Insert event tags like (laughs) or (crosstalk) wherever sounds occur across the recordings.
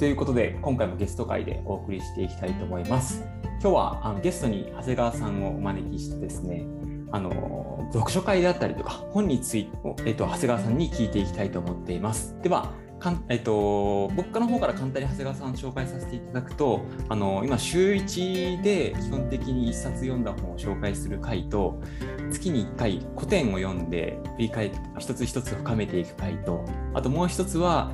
ということで今回もゲスト会でお送りしていきたいと思います。今日はあのゲストに長谷川さんをお招きしてですねあの読書会であったりとか本について、えっと、長谷川さんに聞いていきたいと思っています。ではかんえっと、僕の方から簡単に長谷川さん紹介させていただくとあの今週1で基本的に1冊読んだ本を紹介する回と月に1回古典を読んで振り返って一つ一つ深めていく回とあともう一つは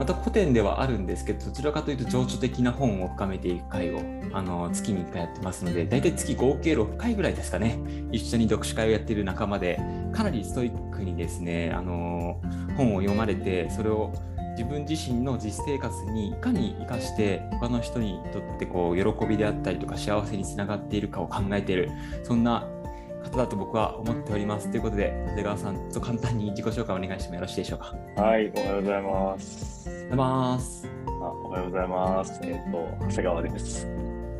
また古典ではあるんですけどどちらかというと情緒的な本を深めていく回をあの月に1回やってますので大体月合計6回ぐらいですかね。一緒に読書会をやっている仲間でかなりストイックにですねあの本を読まれてそれを自分自身の実生活にいかに生かして他の人にとってこう喜びであったりとか幸せにつながっているかを考えているそんな方だと僕は思っております。ということで、長谷川さん、と簡単に自己紹介お願いしてもよろしいでしょうか？はい、おはようございます。おはようございます。あおはようございます。えっ、ー、と、長谷川です。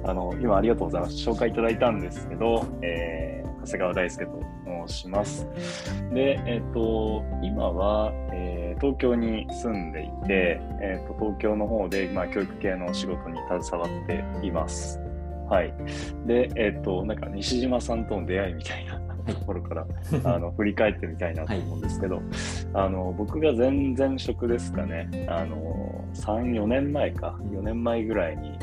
あの、今ありがとうございます。紹介いただいたんですけど、えー、長谷川大輔と申します。で、えっ、ー、と、今は、えー、東京に住んでいて、えっ、と、東京の方で、まあ、教育系の仕事に携わっています。はい。で、えっ、ー、と、なんか西島さんとの出会いみたいな (laughs) ところから (laughs) あの振り返ってみたいなと思うんですけど、はい、あの僕が前々職ですかね、あの3、4年前か、4年前ぐらいに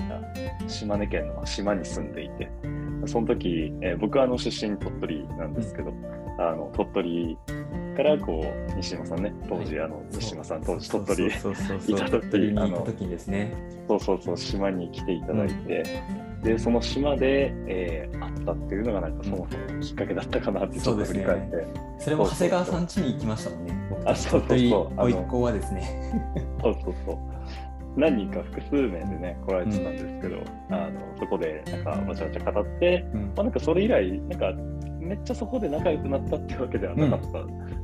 島根県の島に住んでいて、その時、えー、僕はあの出身鳥取なんですけど、あの鳥取からこう西島さんね当時、はい、あの西島さん当時鳥取いた時あの時ですね。そうそうそう島に来ていただいて、うん、でその島で、えー、会ったっていうのがなんかそもそもきっかけだったかなってちょっと振り返って、それも長谷川さん家に行きましたもんね。あそうそうそう。ご一行はですね。そうそうそう。何人か複数名でね来られてたんですけど、うん、あのそこでなんかわちゃわちゃ語って、うん、まあ、なんかそれ以来なんかめっちゃそこで仲良くなったってわけではなかった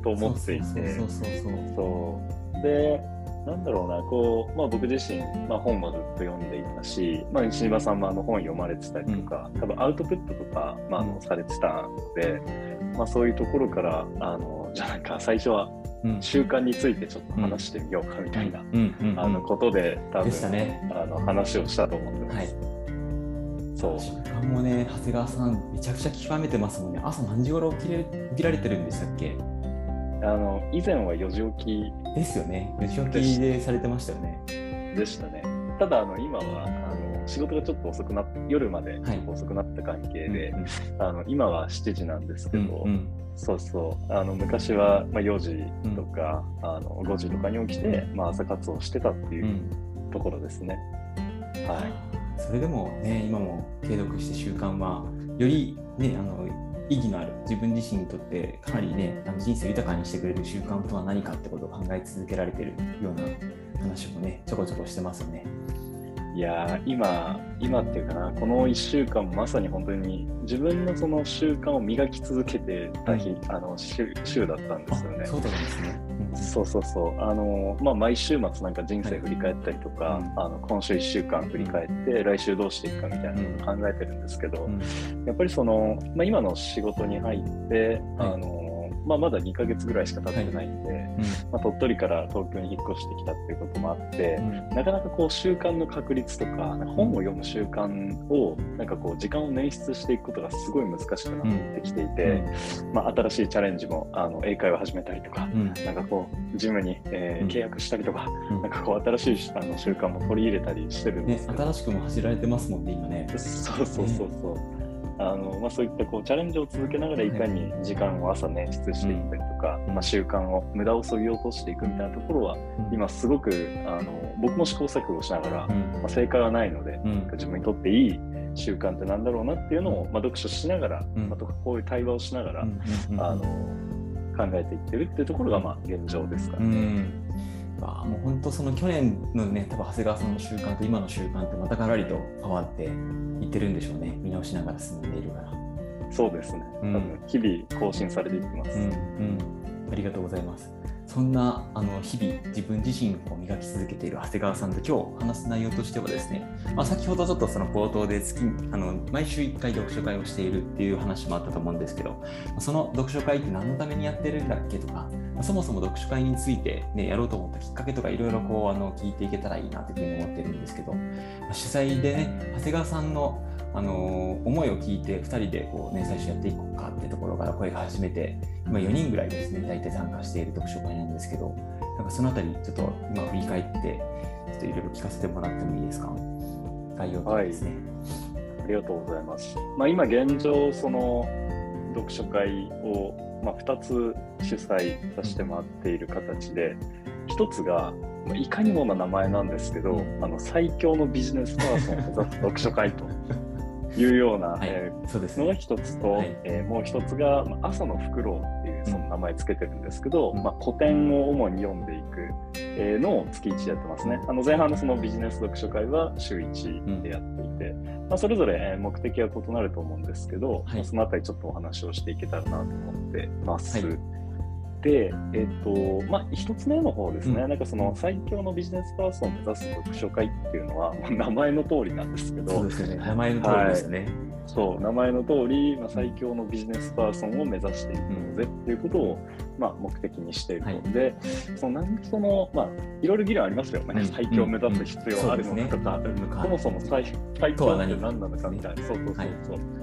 と思っていて、そう。でなんだろうな、こう、まあ僕自身、まあ本もずっと読んでいたし、まあ西島さんもあの本読まれてたりとか、うん、多分アウトプットとか、まああの、されてたので、まあそういうところから、あの、じゃあなんか最初は習慣についてちょっと話してみようかみたいな、あのことで多分、ね、あの話をしたと思ってます。はい。そう。時間もね長谷川さんめちゃくちゃ極めてますもんね。朝何時頃起きれ起きられてるんでしたっけ？あの以前は4時起きですよね。4時起きでされてましたよね。でしたね。ただあの今はあの仕事がちょっと遅くな夜まで遅くなった関係で、はいあの今は7時なんですけど、うんうん、そうそう。あの昔は、まあ、4時とか、うん、あの5時とかに起きて、まあ、朝活をしてたっていうところですね、はい。それでもね今も継続して習慣はよりねあの意義のある自分自身にとってかなりね人生豊かにしてくれる習慣とは何かってことを考え続けられてるような話もねちょこちょこしてますよね。いや今今っていうかなこの1週間まさに本当に自分のその習慣を磨き続けてた日、うん、あの週週だったんですよね。そうだったんですね。そうそうそう。あの、まあ、毎週末なんか人生振り返ったりとか、はい、あの今週1週間振り返って、来週どうしていくかみたいなのを考えてるんですけど、うん、やっぱりその、まあ、今の仕事に入って、はい、あのまあ、まだ2ヶ月ぐらいしか経ってないんで、はいうん、まあ、鳥取から東京に引っ越してきたっていうこともあって、うん、なかなかこう習慣の確立とか本を読む習慣をなんかこう時間を捻出していくことがすごい難しくなってきていて、うん、まあ、新しいチャレンジもあの英会話始めたりとか、なんかこうジムに、えー、契約したりとか、なんかこう新しいあの習慣も取り入れたりしてるんですね、新しくも走られてますもんね今ね。そうそうそうそう。ねあのまあ、そういったこうチャレンジを続けながらいかに時間を朝捻出していったりとか、うん、まあ、習慣を無駄をそぎ落としていくみたいなところは、うん、今すごくあの僕も試行錯誤しながら、うん、まあ、正解はないので、自分にとっていい習慣ってなんだろうなっていうのを、まあ、読書しながら、またこういう対話をしながら、あの考えていってるっていうところがまあ現状ですかね。かもう本当その去年のね多分長谷川さんの習慣と今の習慣ってまたがらりと変わっていってるんでしょうね。見直しながら進んでいるから。そうですね、うん、多分日々更新されていってます、うん、うん、ありがとうございます。そんなあの日々自分自身を磨き続けている長谷川さんと今日話す内容としてはですね、まあ、先ほどちょっとその冒頭で月あの毎週1回読書会をしているっていう話もあったと思うんですけどその読書会って何のためにやってるんだっけとかまあ、そもそも読書会について、ね、やろうと思ったきっかけとかいろいろこうあの聞いていけたらいいなというふうに思ってるんですけど、まあ、主催でね長谷川さんのあの思いを聞いて2人でこう、ね、最初やっていこうかってところから声が始めて今4人ぐらいですね大体参加している読書会なんですけどなんかそのあたりちょっと今振り返ってちょっといろいろ聞かせてもらってもいいですか？概要ですね、はい、ありがとうございます、まあ、今現状その読書会を、まあ、2つ主催させてもらっている形で1つがいかにもな名前なんですけど、あの最強のビジネスパーソンを目指す読書会というような、はい。えー、のが一つと、はい、えー、もう一つが、まあ、朝のフクロウっていうその名前つけてるんですけど、うん、まあ、古典を主に読んでいく、えー、のを月1でやってますね。あの前半のそのビジネス読書会は週1でやっていて、うん、まあ、それぞれ目的は異なると思うんですけど、はい、まあ、そのあたりちょっとお話をしていけたらなと思ってます。で、えっ、と、まあ、一つ目の方ですね、うん、なんかその最強のビジネスパーソンを目指す読書会っていうのは、名前の通りなんですけど、そうですね、名前の通りですね。はい、そう、名前の通り、まあ、最強のビジネスパーソンを目指していくのぜっていうことを、まあ、目的にしているので、はい、そのなんその、まあ、いろいろ議論ありますよね、最強を目指す必要あるのかとか、そもそも最最強って何なのかみたいな、そうそうそうそう。ってい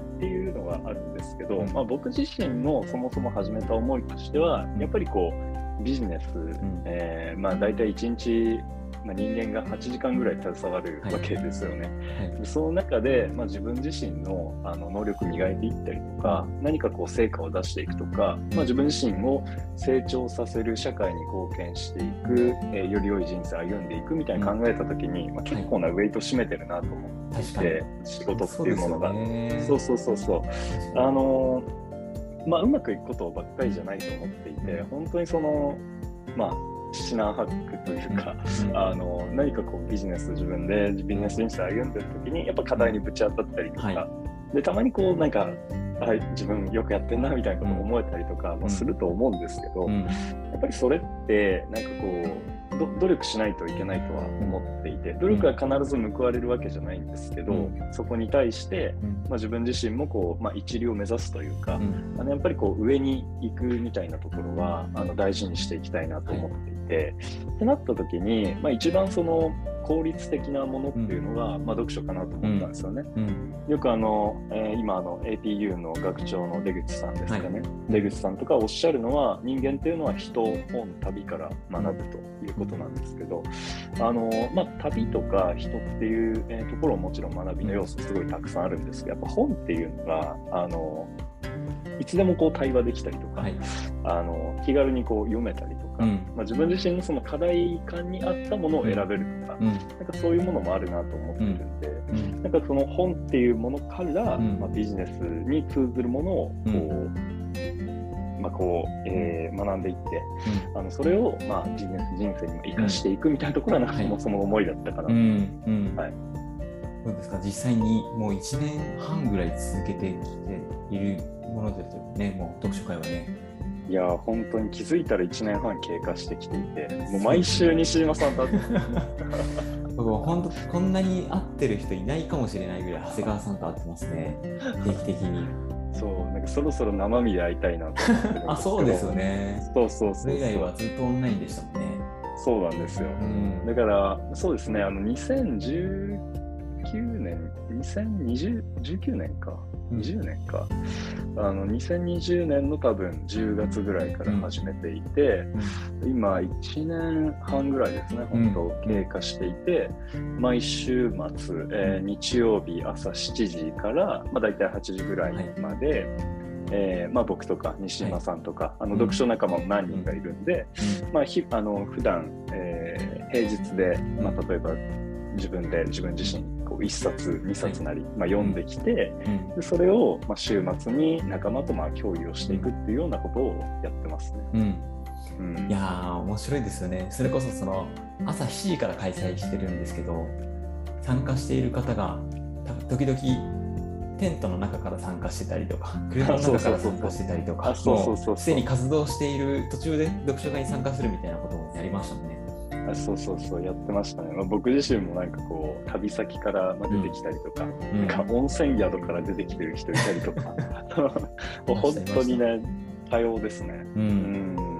うのがあるんですけど、まあ、僕自身のそもそも始めた思いとしては、やっぱりこうビジネス、うん、えー、まあ、大体1日まあ、人間が8時間ぐらい携わるわけですよね。はい。はい、その中で、まあ、自分自身のあの能力磨いていったりとか何かこう成果を出していくとか、まあ、自分自身を成長させる社会に貢献していく、えー、より良い人生を歩んでいくみたいに考えた時に、まあ、結構なウェイト占めてるなと思っていて、仕事っていうものが。そうそうそうそうあのまあ、うまくいくことばっかりじゃないと思っていて本当にそのまあ指南ハックというか、うん、あの何かこうビジネス自分でビジネス人生歩んでる時にやっぱ課題にぶち当たったりとか、はい、でたまにこうなんかはい、自分よくやってんなみたいなことを思えたりとかもすると思うんですけど、うん、やっぱりそれってなんかこう努力しないといけないとは思っていて努力は必ず報われるわけじゃないんですけど、うん、そこに対して、まあ、自分自身もこう、まあ、一流を目指すというか、うん、あのやっぱりこう上に行くみたいなところはあの大事にしていきたいなと思っていて、ってなった時に、まあ、一番その効率的なものっていうのが、うん、まあ、読書かなと思ったんですよね。うん、よくあの、えー、今あの APU の学長の出口さんですかね、はい、出口さんとかおっしゃるのは人間っていうのは人、本、旅から学ぶということなんですけど、あのまあ、旅とか人っていう、えー、ところももちろん学びの要素すごいたくさんあるんですけどやっぱ本っていうのがあのいつでもこう対話できたりとか、はい、あの気軽にこう読めたりとか、うん、まあ、自分自身のその課題感に合ったものを選べるとか、うん、なんかそういうものもあるなと思ってるんで、うん、なんかその本っていうものから、まあ、ビジネスに通ずるものをこう、まあこうえー、学んでいって、あのそれを、まあ、ビジネス人生にも生かしていくみたいなところはなんかそもそも思いだったかなと、はい。どうですか。実際にもう1年半ぐらい続けてきているものですよね、もう読書会はね。いや本当に気づいたら1年半経過してきていて、(laughs) もう毎週西島さんと会って僕も本当こんなに会ってる人いないかもしれないぐらい長谷川さんと会ってますね、定期的に。そう、なんかそろそろ生身で会いたいなと思って (laughs) あ、そうですよね。そうそうそうそれ以外はずっとオンラインでしたもんね。そうなんですよ。うん、だから、そうですね、あの2019年、2019年か。20年か、あの2020年の多分10月ぐらいから始めていて、うん、今1年半ぐらいですね、本当経過していて、毎週末、えー、日曜日朝7時から、まあ、大体8時ぐらいまで、はい。えーまあ、僕とか西島さんとか、はい、あの読書仲間も何人かいるんで、うん、まあ、ひあの普段、えー、平日で、まあ、例えば自分で自分自身こう1冊2冊なり、まあ、読んできて、でそれをまあ週末に仲間とまあ共有をしていくっていうようなことをやってますね。うんうん、いや面白いですよね。それこそその朝7時から開催してるんですけど参加している方が時々テントの中から参加してたりとか、(laughs) 車の中から参加してたりとか、すでに活動している途中で読書会に参加するみたいなこともやりましたね。あそうそうそうやってましたね、まあ、僕自身もなんかこう旅先から出てきたりとかうん、なんか温泉宿から出てきてる人いたりとか。(laughs) もう本当にね多様ですね。うん、うん。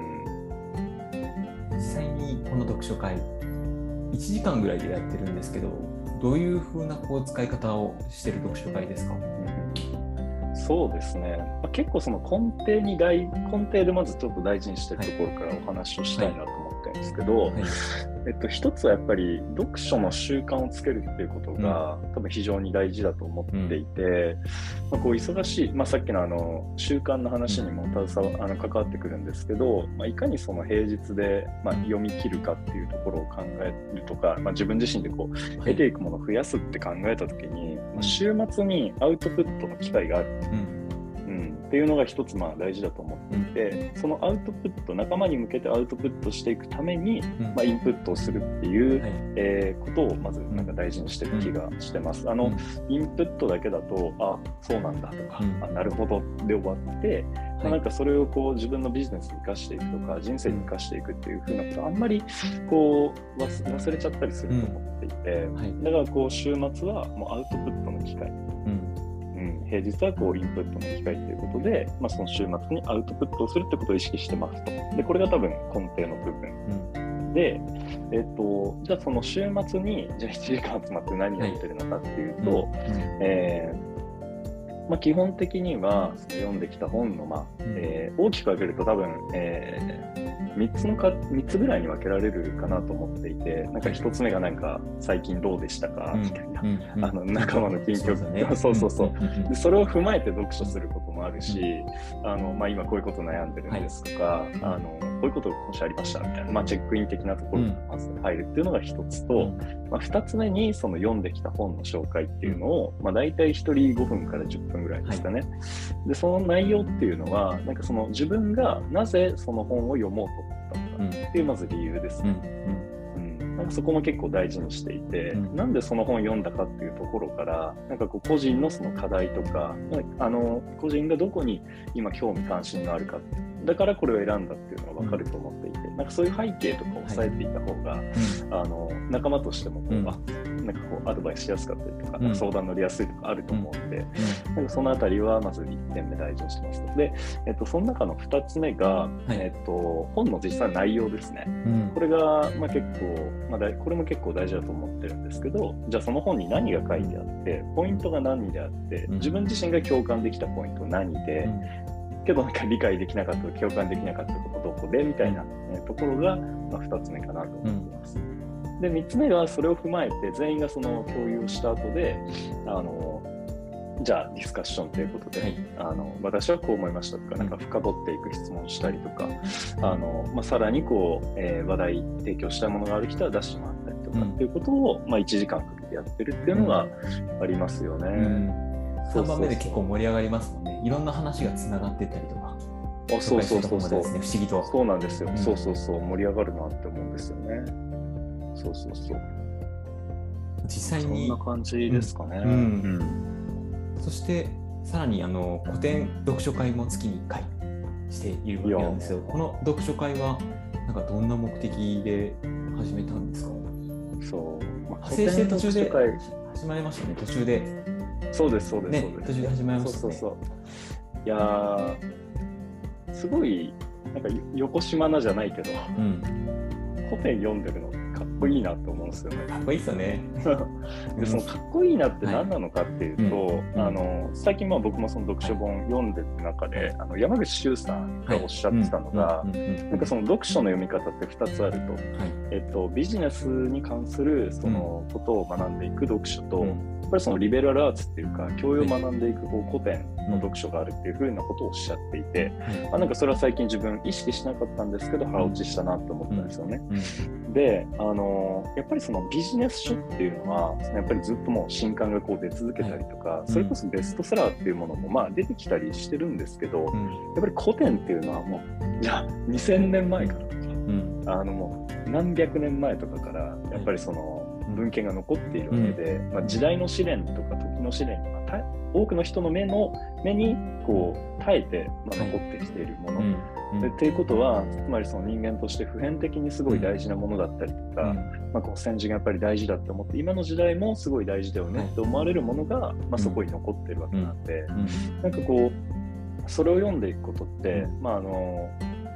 この読書会1時間ぐらいでやってるんですけどどういうふうなこう使い方をしてる読書会ですか、そうですね、まあ、結構その根底に大根底でまずちょっと大事にしてるところからお話をしたいなと思ってるんですけど、はい。はいえっと、一つはやっぱり読書の習慣をつけるっていうことが、うん、多分非常に大事だと思っていて、うん、まあ、こう忙しい、まあ、さっきのあの習慣の話にも携わあの関わってくるんですけど、まあ、いかにその平日で、まあ、読み切るかっていうところを考えるとか、まあ、自分自身でこう得ていくものを増やすって考えた時に、まあ、週末にアウトプットの機会がある。うんっていうのが一つまあ大事だと思っていて、そのアウトプット仲間に向けてアウトプットしていくために、まあ、インプットをするっていう、えー、ことをまずなんか大事にしてる気がしてます。あのインプットだけだとあそうなんだとか、あなるほどで終わって、まあ、なんかそれをこう自分のビジネスに生かしていくとか人生に生かしていくっていうふうなことあんまりこう忘れちゃったりすると思っていて、だからこう週末はもうアウトプットの機会平日はこうインプットの機会ということで、まあ、その週末にアウトプットをするってことを意識してますと。で、これが多分根底の部分。うん、で、えっと、じゃあその週末に、じゃあ1時間集まって何やってるのかっていうと、はい、えー、まあ、基本的には読んできた本の、まあえー、大きく分けると多分、えー3つのか3つぐらいに分けられるかなと思っていてなんか1つ目がなんか最近どうでしたか、みたいな、あの仲間の近況。そう, (laughs) そうそうでそれを踏まえて読書することもあるし、あのまあ、今こういうこと悩んでるんですとか、あのこういうこと今週ありましたみたいな、まあ、チェックイン的なところがまず入るっていうのが1つと、まあ、2つ目にその読んできた本の紹介っていうのを、まあ、大体1人5分から10分ぐらいですかね、でその内容っていうのはなんかその自分がなぜその本を読もうとったっていうまず理由です。ね。なんかそこも結構大事にしていて、うん、なんでその本読んだかっていうところからなんかこう個人のその課題とかあの個人がどこに今興味関心があるかだからこれを選んだっていうのが分かると思っていて、うん、なんかそういう背景とかを押さえていた方が、はい、あの仲間としてもこう、うん、あなんかこうアドバイスしやすかったりとか、うん、相談乗りやすいとかあると思うので、うん、なんかそのあたりはまず1点目大事にしてます。で、えっと、その中の2つ目が、はい、えっと、本の実際内容ですね。これが、まあ、結構、まあ、これも結構大事だと思ってるんですけど、じゃあその本に何が書いてあって、ポイントが何であって、自分自身が共感できたポイント何で、けどなんか理解できなかった共感できなかったことどこでみたいな、ね、ところが、まあ、2つ目かなと思ってます。で3つ目はそれを踏まえて全員がその共有をした後であのじゃあディスカッションということで、はい、あの私はこう思いましたとか、なんか深掘っていく質問したりとか、あのまあ、さらにこう、えー、話題提供したいものがある人は出してもらったりとかっていうことを、まあ、1時間かけてやってるっていうのがありますよね。うん。3番目で結構盛り上がりますもんね。いろんな話がつながってったりとか。あそうそうそうそう、ね、不思議と。そうなんですよ、うん、そうそうそう、盛り上がるなって思うんですよね。そうそうそう。実際に。そんな感じですかね。うんうん、そして、さらにあの古典読書会も月に1回しているわけなんですよ。この読書会は、なんかどんな目的で始めたんですか？そう。まあ、派生して途中で始まりましたね、途中で。そうです、そうです、ね、途中で始まりましたね。そうそうそういやすごい、なんか横島なじゃないけど、うん、古典読んでるのこいいなと思うんですよね。かっこいいですよね。(laughs) でそのかっこいいなって何なのかっていうと、はいうん、あの最近まあ僕もその読書本読んでる中で、はい、あの山口周さんがおっしゃってたのが、なんかその読書の読み方って2つあると、はい、えっと、ビジネスに関するそのことを学んでいく読書と、うん。ぱりそのリベラルアーツっていうか教養を学んでいくこう古典の読書があるっていうふうなことをおっしゃっていて、あなんかそれは最近自分意識しなかったんですけど腹落ちしたなと思ったんですよね。であのやっぱりそのビジネス書っていうのはやっぱりずっともう新刊がこう出続けたりとか、それこそベストセラーっていうものもまあ出てきたりしてるんですけど、やっぱり古典っていうのはもうじゃあ2000年前からとか、あのもう何百年前とかからやっぱりその、文献が残っているわけで、うん、まあ、時代の試練とか時の試練には多くの人の目の目にこう耐えて、まあ、残ってきているもの。うん。でっていうことはつまりその人間として普遍的にすごい大事なものだったりとか、うん、まあ、こう先人がやっぱり大事だって思って今の時代もすごい大事だよねって思われるものが、まあ、そこに残ってるわけなんで、うん、なんかこうそれを読んでいくことって、まああの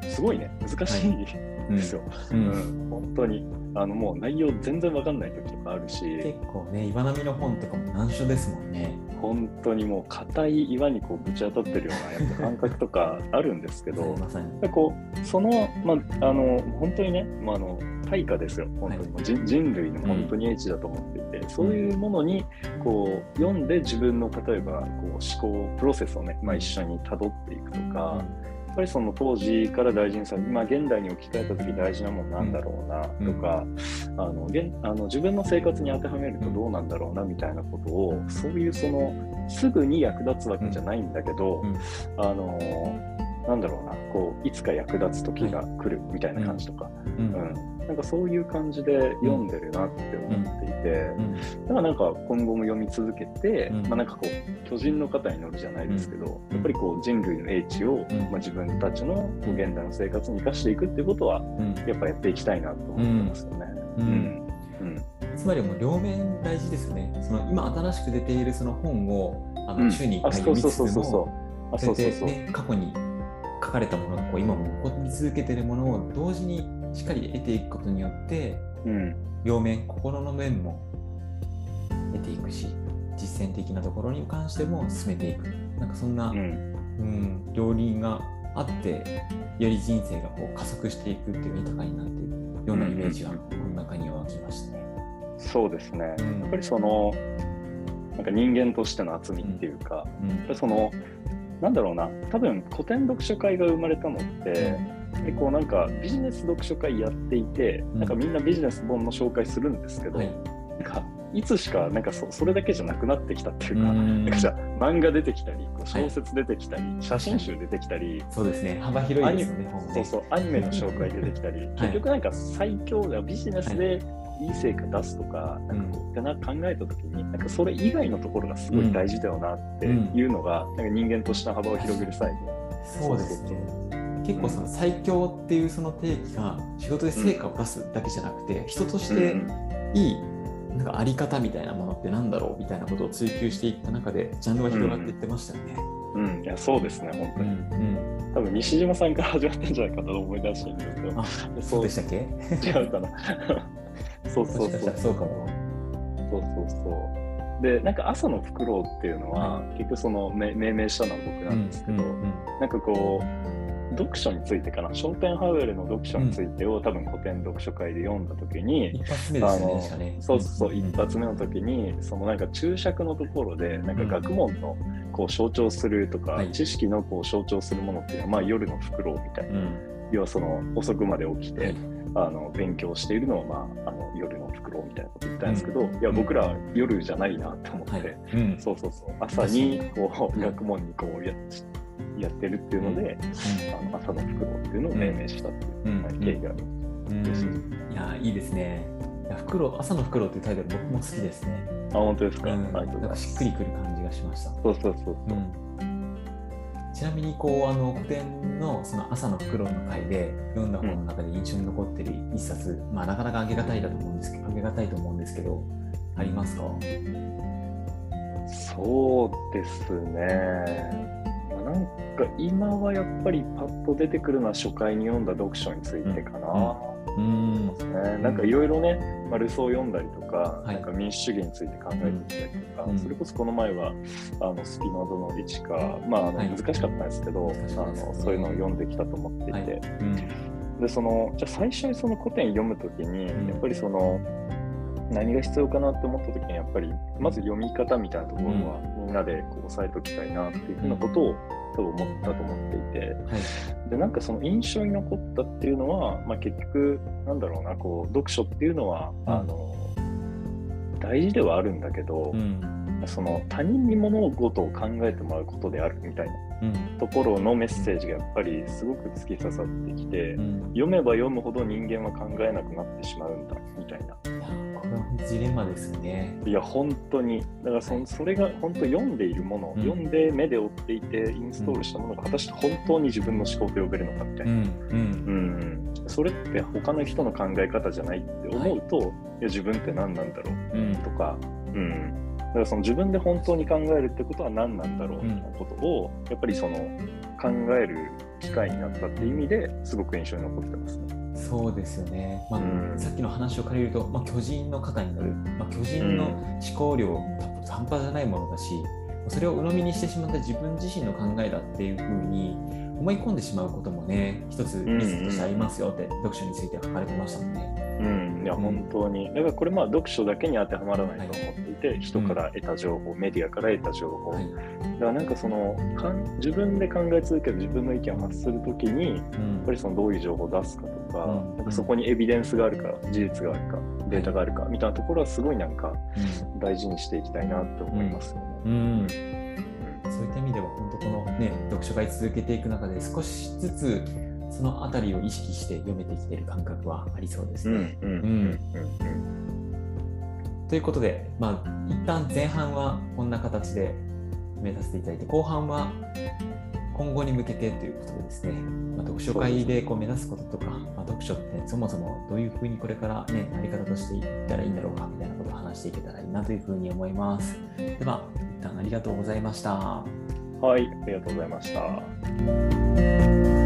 すごいね。難しい、はい。ん (laughs) ですよ。ううん。ん、本当に。あのもう内容全然わかんない時とかあるし。結構ね岩波の本とかも難所ですもんね。本当にもう硬い岩にこうぶち当たってるようなやっぱ感覚とかあるんですけど。(laughs) でこうその,、まあ、あの本当にね、まあ、あの対価ですよ本当に、もう人人類の本当に英知だと思っていて、そういうものにこう読んで自分の例えばこう思考プロセスをね、まあ、一緒にたどっていくとか。やっぱりその当時から大事にされ今現代に置き換えた時大事なもんなんだろうなとか、あの現あの自分の生活に当てはめるとどうなんだろうなみたいなことをそういうそのすぐに役立つわけじゃないんだけど、うん。あのなんだろうなこういつか役立つ時が来るみたいな感じとか、うん。うんなんかそういう感じで読んでるなって思っていて、うん。だからなんか今後も読み続けて、うん。まあ、なんかこう巨人の肩に乗るじゃないですけど、うん。やっぱりこう人類の英知を、うん。まあ、自分たちの現代の生活に生かしていくっていうことはうん。やっぱやっていきたいなと思ってますよね。うん。うん。うん。つまりもう両面大事ですよね。その今新しく出ているその本をあうん。の週に1あ回読みつつも、あそれでそうそう。そう、ね過去に書かれたものがこう今も残り続けているものを同時にしっかり得ていくことによってうん。両面心の面も得ていくし実践的なところに関しても進めていく。なんかそんな、うん。うん、両輪があってより人生がこう加速していくっていう豊かになっていくようなイメージがこの中には湧きましたね。そうですね、うん。やっぱりそのなんか人間としての厚みっていうか、うん。やっぱりそのなんだろうな。多分古典読書会が生まれたのって、でこうなんかビジネス読書会やっていて、うん。なんかみんなビジネス本の紹介するんですけど、はい。なんかいつしかなんかそそれだけじゃなくなってきたっていうか、うん。なんかじゃあ漫画出てきたり小説出てきたり、写真集出てきたり、そうですね。幅広いですよねそうそうアニメの紹介出てきたり、結局なんか最強がビジネスでいい成果出すとか、なんかこうな考えた時になんかそれ以外のところがすごい大事だよなっていうのが、なんか人間としての幅を広げる際にそうですね結構その最強っていうその定義が仕事で成果を出すだけじゃなくて、人としてうんいいなんかあり方みたいなものってなんだろうみたいなことを追求していった中でジャンルが広がっていってましたよね。うん、いやそうですね、本当に。うん多分西島さんから始まったんじゃないかと思い出してるんですけど、あそうでしたっけ？違うかな。(laughs) そうそうそう。そうかも。そうそうそう。で、なんか朝のフクロウっていうのは、結局その命命名したのは僕なんですけど、うんうんなんかこう、読書についてかな、ショーペンハウエルの読書についてを、多分古典読書会で読んだ時に、一発目ですよね、確かね。そうそう、ん。一発目の時に、そのなんか注釈のところで、なんか学問のこう象徴するとか、はい。知識のこう象徴するものっていうのは、まあ夜のフクロウみたいな、うん。要はその遅くまで起きて、はい。あの勉強しているのを、まあ、あの夜のフクロウみたいなこと言ったんですけど、うん。いや、僕ら夜じゃないなって思って、はい。うん。そうそうそう、朝にこううん学問にこうややってるっていうので、あの朝のフクロウっていうのを命名したっていう、経緯がある。うんですいやいいですね。いやフ朝のフクロウっていうタイトル僕も好きですね。あ、本当ですか、うん、なんかしっくりくる感じがしました。そうそうそうそう。ちなみにこうあの古典のその朝のフクロウの回で読んだ本の中で印象に残っている一冊、まあなかなかあげがたいだと思うんですけど、あげがたいと思うんですけど、ありますか？そうですね。まあなんか今はやっぱりパッと出てくるのは初回に読んだ読書についてかな。うん、ね、なんかいろいろね、まあ、ルソー読んだりとか、はい。なんか民主主義について考えてきたりとか、うん。それこそこの前はあのスピノドのリチカ、まあ、あのはい難しかったんですけど、難しいあのそういうのを読んできたと思っていて、はい、うん、でそのじゃあ最初にその古典読むときに、うん。やっぱりその何が必要かなって思ったときにやっぱりまず読み方みたいなところはみんなでこう押さえておきたいなっていうふうなことを多分思ったと思っていて、はい、でなんかその印象に残ったっていうのは、まあ、結局なんだろうなこう読書っていうのは、うん。あの大事ではあるんだけどう、ん、その他人に物事を考えてもらうことであるみたいなうん、ところのメッセージがやっぱりすごく突き刺さってきて、うん。読めば読むほど人間は考えなくなってしまうんだみたいな。ジレンマですよね。いや本当に。だからそそれが本当読んでいるもの、うん。読んで目で追っていてインストールしたものが果たして本当に自分の思考と呼べるのかみたいな。うん、うん、うん、それって他の人の考え方じゃないって思うと、い、や自分って何なんだろううん、とか、うん、だからその自分で本当に考えるってことは何なんだろうみたいなことを、やっぱりその考える機会になったっていう意味ですごく印象に残ってますね。そうですよね、まあ、うん、さっきの話を借りると、まあ、巨人の肩に乗る、まあ、巨人の思考量、半端じゃないものだしそれを鵜呑みにしてしまった自分自身の考えだっていうふうに思い込んでしまうこともね一つリスクとしてありますよって読書について書かれてましたもんね。うん、いや、本当に。だからこれ、まあ、読書だけに当てはまらないと思っていて、はい、人から得た情報、うん、メディアから得た情報。はい、だからなんかそのかん、自分で考え続ける自分の意見を発するときに、うん、やっぱりそのどういう情報を出すかとか、うん、なんかそこにエビデンスがあるか、事実があるか、データがあるか、みたいなところはすごいなんか、大事にしていきたいなって思いますよね。うん。そういった意味では本当このね読書会続けていく中で少しずつその辺りを意識して読めてきている感覚はありそうですね。ということで、まあ、一旦前半はこんな形で目指していただいて後半は今後に向けてということでですね、まあ、読書会でこう目指すこととか、まあ、読書ってそもそもどういうふうにこれからね、あり方としていったらいいんだろうかみたいなことを話していけたらいいなというふうに思います。では、一旦ありがとうございました。はい、ありがとうございました。